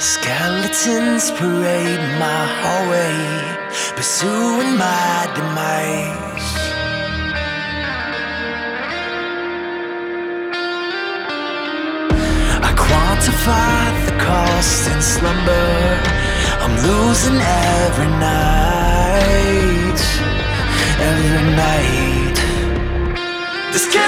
Skeletons parade my hallway, pursuing my demise. I quantify the cost in slumber. I'm losing every night, every night. This.